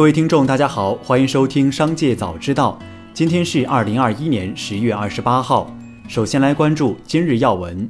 各位听众，大家好，欢迎收听《商界早知道》。今天是二零二一年十月二十八号。首先来关注今日要闻。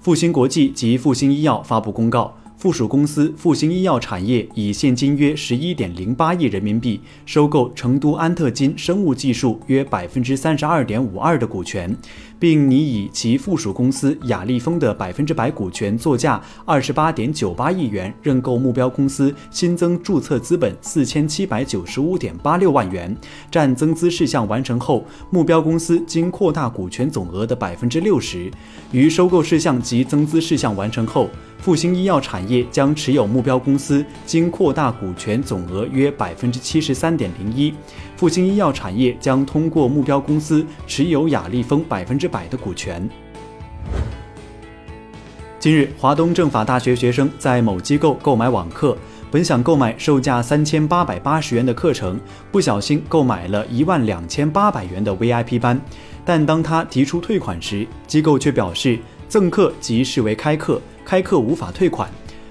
复星国际及复星医药发布公告。附属公司复星医药产业以现金约十一点零八亿人民币收购成都安特金生物技术约百分之三十二点五二的股权，并拟以其附属公司雅利丰的百分之百股权作价二十八点九八亿元认购目标公司新增注册资本四千七百九十五点八六万元，占增资事项完成后目标公司经扩大股权总额的百分之六十。于收购事项及增资事项完成后。复星医药产业将持有目标公司经扩大股权总额约百分之七十三点零一，复星医药产业将通过目标公司持有雅利丰百分之百的股权。近日，华东政法大学学生在某机构购买网课，本想购买售价三千八百八十元的课程，不小心购买了一万两千八百元的 VIP 班，但当他提出退款时，机构却表示赠课即视为开课。开课无法退款，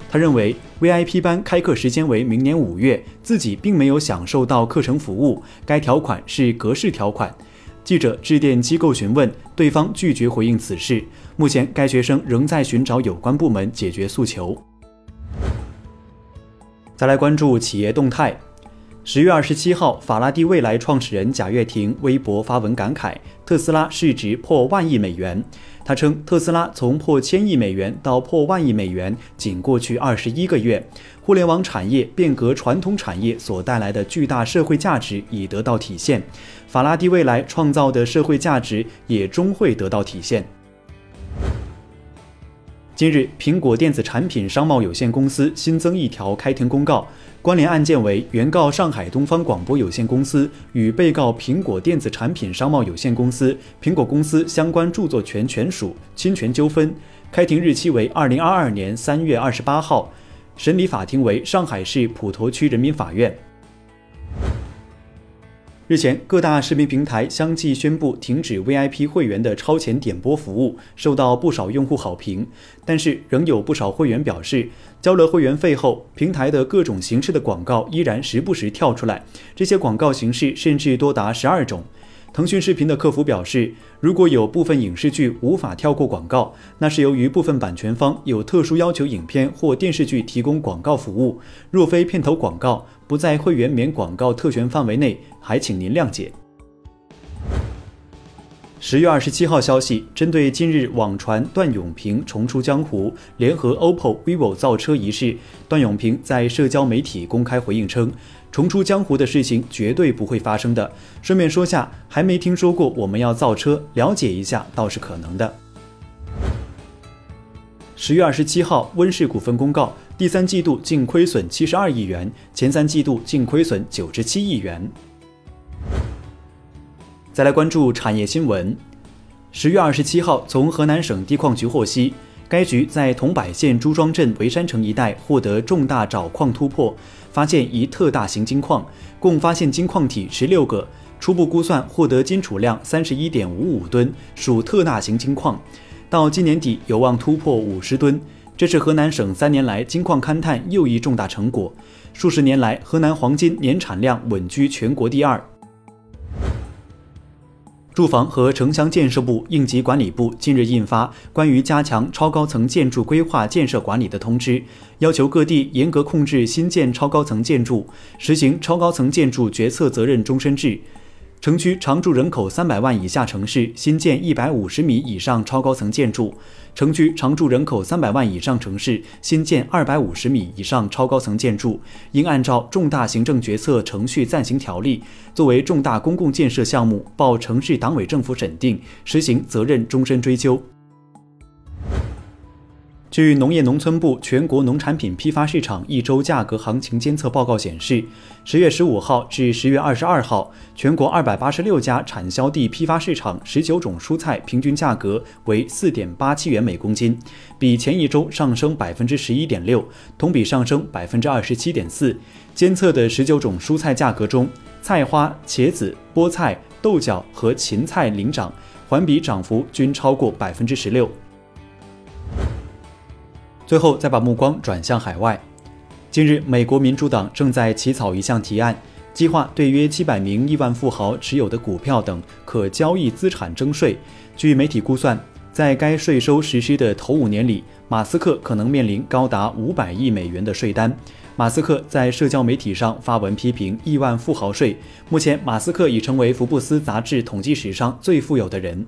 他认为 VIP 班开课时间为明年五月，自己并没有享受到课程服务，该条款是格式条款。记者致电机构询问，对方拒绝回应此事。目前该学生仍在寻找有关部门解决诉求。再来关注企业动态。十月二十七号，法拉第未来创始人贾跃亭微博发文感慨，特斯拉市值破万亿美元。他称，特斯拉从破千亿美元到破万亿美元，仅过去二十一个月，互联网产业变革传统产业所带来的巨大社会价值已得到体现，法拉第未来创造的社会价值也终会得到体现。近日，苹果电子产品商贸有限公司新增一条开庭公告。关联案件为原告上海东方广播有限公司与被告苹果电子产品商贸有限公司、苹果公司相关著作权权属侵权纠纷。开庭日期为二零二二年三月二十八号，审理法庭为上海市普陀区人民法院。日前，各大视频平台相继宣布停止 VIP 会员的超前点播服务，受到不少用户好评。但是，仍有不少会员表示，交了会员费后，平台的各种形式的广告依然时不时跳出来，这些广告形式甚至多达十二种。腾讯视频的客服表示，如果有部分影视剧无法跳过广告，那是由于部分版权方有特殊要求，影片或电视剧提供广告服务。若非片头广告不在会员免广告特权范围内，还请您谅解。十月二十七号消息，针对近日网传段永平重出江湖，联合 OPPO、vivo 造车一事，段永平在社交媒体公开回应称。重出江湖的事情绝对不会发生的。顺便说下，还没听说过我们要造车，了解一下倒是可能的。十月二十七号，温氏股份公告，第三季度净亏损七十二亿元，前三季度净亏损九十七亿元。再来关注产业新闻。十月二十七号，从河南省地矿局获悉。该局在桐柏县朱庄镇围山城一带获得重大找矿突破，发现一特大型金矿，共发现金矿体十六个，初步估算获得金储量三十一点五五吨，属特大型金矿。到今年底有望突破五十吨，这是河南省三年来金矿勘探又一重大成果。数十年来，河南黄金年产量稳居全国第二。住房和城乡建设部应急管理部近日印发关于加强超高层建筑规划建设管理的通知，要求各地严格控制新建超高层建筑，实行超高层建筑决策责任终身制。城区常住人口三百万以下城市新建一百五十米以上超高层建筑；城区常住人口三百万以上城市新建二百五十米以上超高层建筑，应按照《重大行政决策程序暂行条例》作为重大公共建设项目报城市党委政府审定，实行责任终身追究。据农业农村部全国农产品批发市场一周价格行情监测报告显示，十月十五号至十月二十二号，全国二百八十六家产销地批发市场十九种蔬菜平均价格为四点八七元每公斤，比前一周上升百分之十一点六，同比上升百分之二十七点四。监测的十九种蔬菜价格中，菜花、茄子、菠菜、豆角和芹菜领涨，环比涨幅均超过百分之十六。最后，再把目光转向海外。近日，美国民主党正在起草一项提案，计划对约七百名亿万富豪持有的股票等可交易资产征税。据媒体估算，在该税收实施的头五年里，马斯克可能面临高达五百亿美元的税单。马斯克在社交媒体上发文批评亿万富豪税。目前，马斯克已成为福布斯杂志统计史上最富有的人。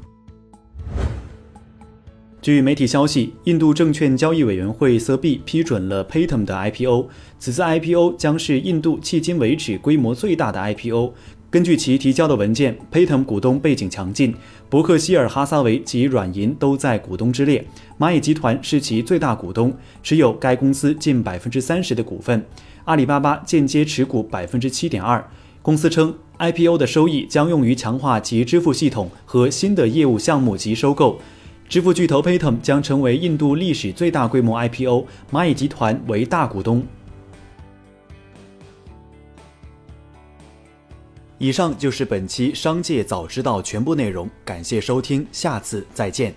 据媒体消息，印度证券交易委员会 SEBI 批准了 Paytm 的 IPO。此次 IPO 将是印度迄今为止规模最大的 IPO。根据其提交的文件，Paytm 股东背景强劲，伯克希尔哈撒韦及软银都在股东之列。蚂蚁集团是其最大股东，持有该公司近百分之三十的股份。阿里巴巴间接持股百分之七点二。公司称，IPO 的收益将用于强化其支付系统和新的业务项目及收购。支付巨头 Paytm 将成为印度历史最大规模 IPO，蚂蚁集团为大股东。以上就是本期《商界早知道》全部内容，感谢收听，下次再见。